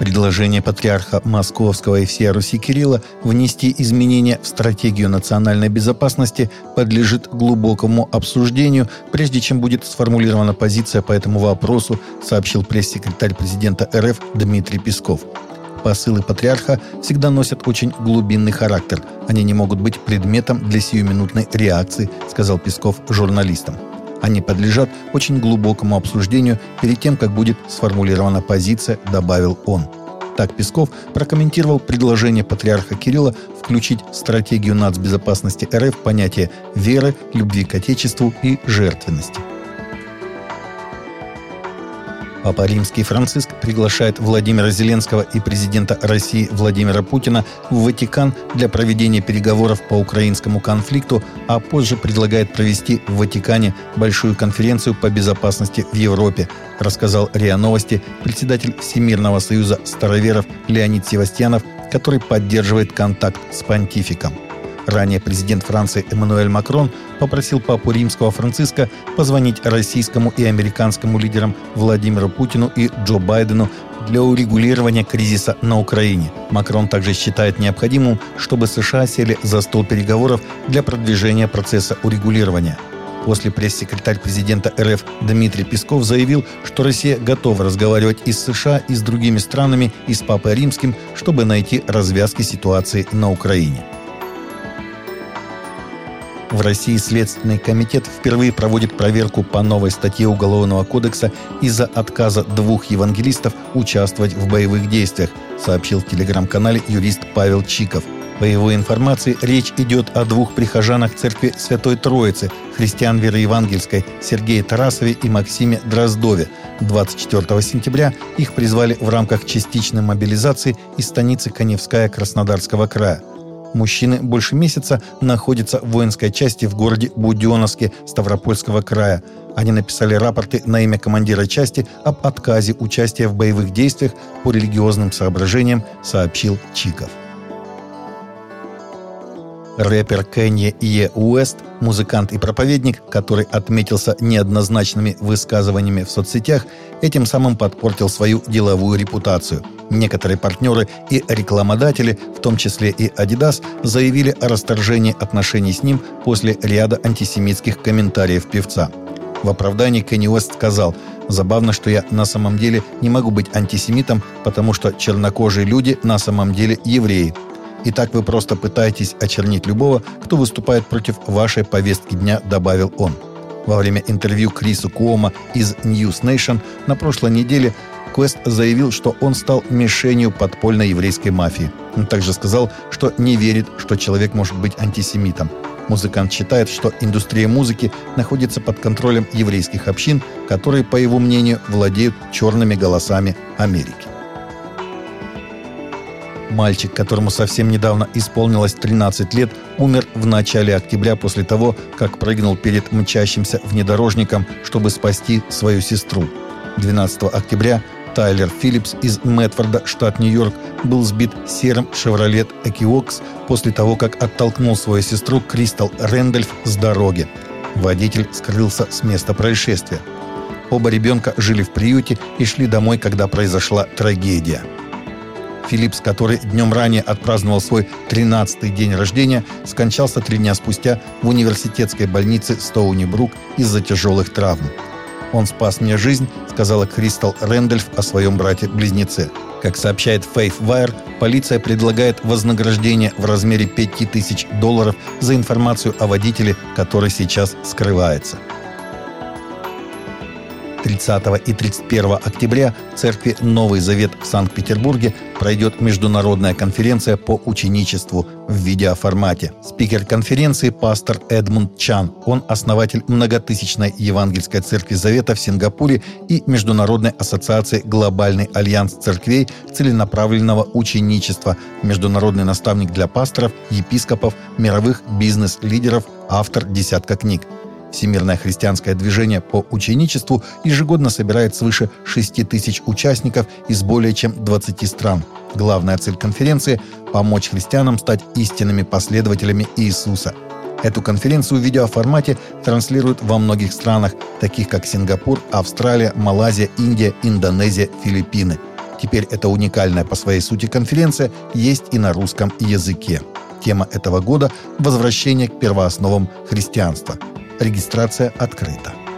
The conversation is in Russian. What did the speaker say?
Предложение патриарха Московского и всей Руси Кирилла внести изменения в стратегию национальной безопасности подлежит глубокому обсуждению, прежде чем будет сформулирована позиция по этому вопросу, сообщил пресс-секретарь президента РФ Дмитрий Песков. Посылы патриарха всегда носят очень глубинный характер. Они не могут быть предметом для сиюминутной реакции, сказал Песков журналистам. Они подлежат очень глубокому обсуждению перед тем, как будет сформулирована позиция, добавил он. Так Песков прокомментировал предложение патриарха Кирилла включить в стратегию нацбезопасности РФ понятие веры, любви к Отечеству и жертвенности. Папа Римский Франциск приглашает Владимира Зеленского и президента России Владимира Путина в Ватикан для проведения переговоров по украинскому конфликту, а позже предлагает провести в Ватикане большую конференцию по безопасности в Европе, рассказал РИА Новости председатель Всемирного союза староверов Леонид Севастьянов, который поддерживает контакт с понтификом. Ранее президент Франции Эммануэль Макрон попросил папу римского Франциска позвонить российскому и американскому лидерам Владимиру Путину и Джо Байдену для урегулирования кризиса на Украине. Макрон также считает необходимым, чтобы США сели за стол переговоров для продвижения процесса урегулирования. После пресс-секретарь президента РФ Дмитрий Песков заявил, что Россия готова разговаривать и с США, и с другими странами, и с Папой Римским, чтобы найти развязки ситуации на Украине. В России Следственный комитет впервые проводит проверку по новой статье Уголовного кодекса из-за отказа двух евангелистов участвовать в боевых действиях, сообщил в телеграм-канале юрист Павел Чиков. По его информации, речь идет о двух прихожанах церкви Святой Троицы, христиан веры евангельской Сергее Тарасове и Максиме Дроздове. 24 сентября их призвали в рамках частичной мобилизации из станицы Коневская Краснодарского края. Мужчины больше месяца находятся в воинской части в городе Буденновске Ставропольского края. Они написали рапорты на имя командира части об отказе участия в боевых действиях по религиозным соображениям, сообщил Чиков. Рэпер Кенни Е. Уэст, музыкант и проповедник, который отметился неоднозначными высказываниями в соцсетях, этим самым подпортил свою деловую репутацию. Некоторые партнеры и рекламодатели, в том числе и Adidas, заявили о расторжении отношений с ним после ряда антисемитских комментариев певца. В оправдании Кенни Уэст сказал «Забавно, что я на самом деле не могу быть антисемитом, потому что чернокожие люди на самом деле евреи. И так вы просто пытаетесь очернить любого, кто выступает против вашей повестки дня», — добавил он. Во время интервью Крису Куома из News Nation на прошлой неделе Квест заявил, что он стал мишенью подпольной еврейской мафии. Он также сказал, что не верит, что человек может быть антисемитом. Музыкант считает, что индустрия музыки находится под контролем еврейских общин, которые, по его мнению, владеют черными голосами Америки. Мальчик, которому совсем недавно исполнилось 13 лет, умер в начале октября после того, как прыгнул перед мчащимся внедорожником, чтобы спасти свою сестру. 12 октября Тайлер Филлипс из Мэтфорда, штат Нью-Йорк, был сбит серым «Шевролет Экиокс» после того, как оттолкнул свою сестру Кристал Рэндольф с дороги. Водитель скрылся с места происшествия. Оба ребенка жили в приюте и шли домой, когда произошла трагедия. Филлипс, который днем ранее отпраздновал свой 13-й день рождения, скончался три дня спустя в университетской больнице Стоуни-Брук из-за тяжелых травм. «Он спас мне жизнь», — сказала Кристал Рэндольф о своем брате-близнеце. Как сообщает Faith Wire, полиция предлагает вознаграждение в размере 5000 долларов за информацию о водителе, который сейчас скрывается. 30 и 31 октября в церкви «Новый Завет» в Санкт-Петербурге пройдет международная конференция по ученичеству в видеоформате. Спикер конференции – пастор Эдмунд Чан. Он основатель многотысячной евангельской церкви Завета в Сингапуре и Международной ассоциации «Глобальный альянс церквей целенаправленного ученичества», международный наставник для пасторов, епископов, мировых бизнес-лидеров, автор десятка книг. Всемирное христианское движение по ученичеству ежегодно собирает свыше 6 тысяч участников из более чем 20 стран. Главная цель конференции – помочь христианам стать истинными последователями Иисуса. Эту конференцию в видеоформате транслируют во многих странах, таких как Сингапур, Австралия, Малайзия, Индия, Индонезия, Филиппины. Теперь эта уникальная по своей сути конференция есть и на русском языке. Тема этого года – возвращение к первоосновам христианства. Регистрация открыта.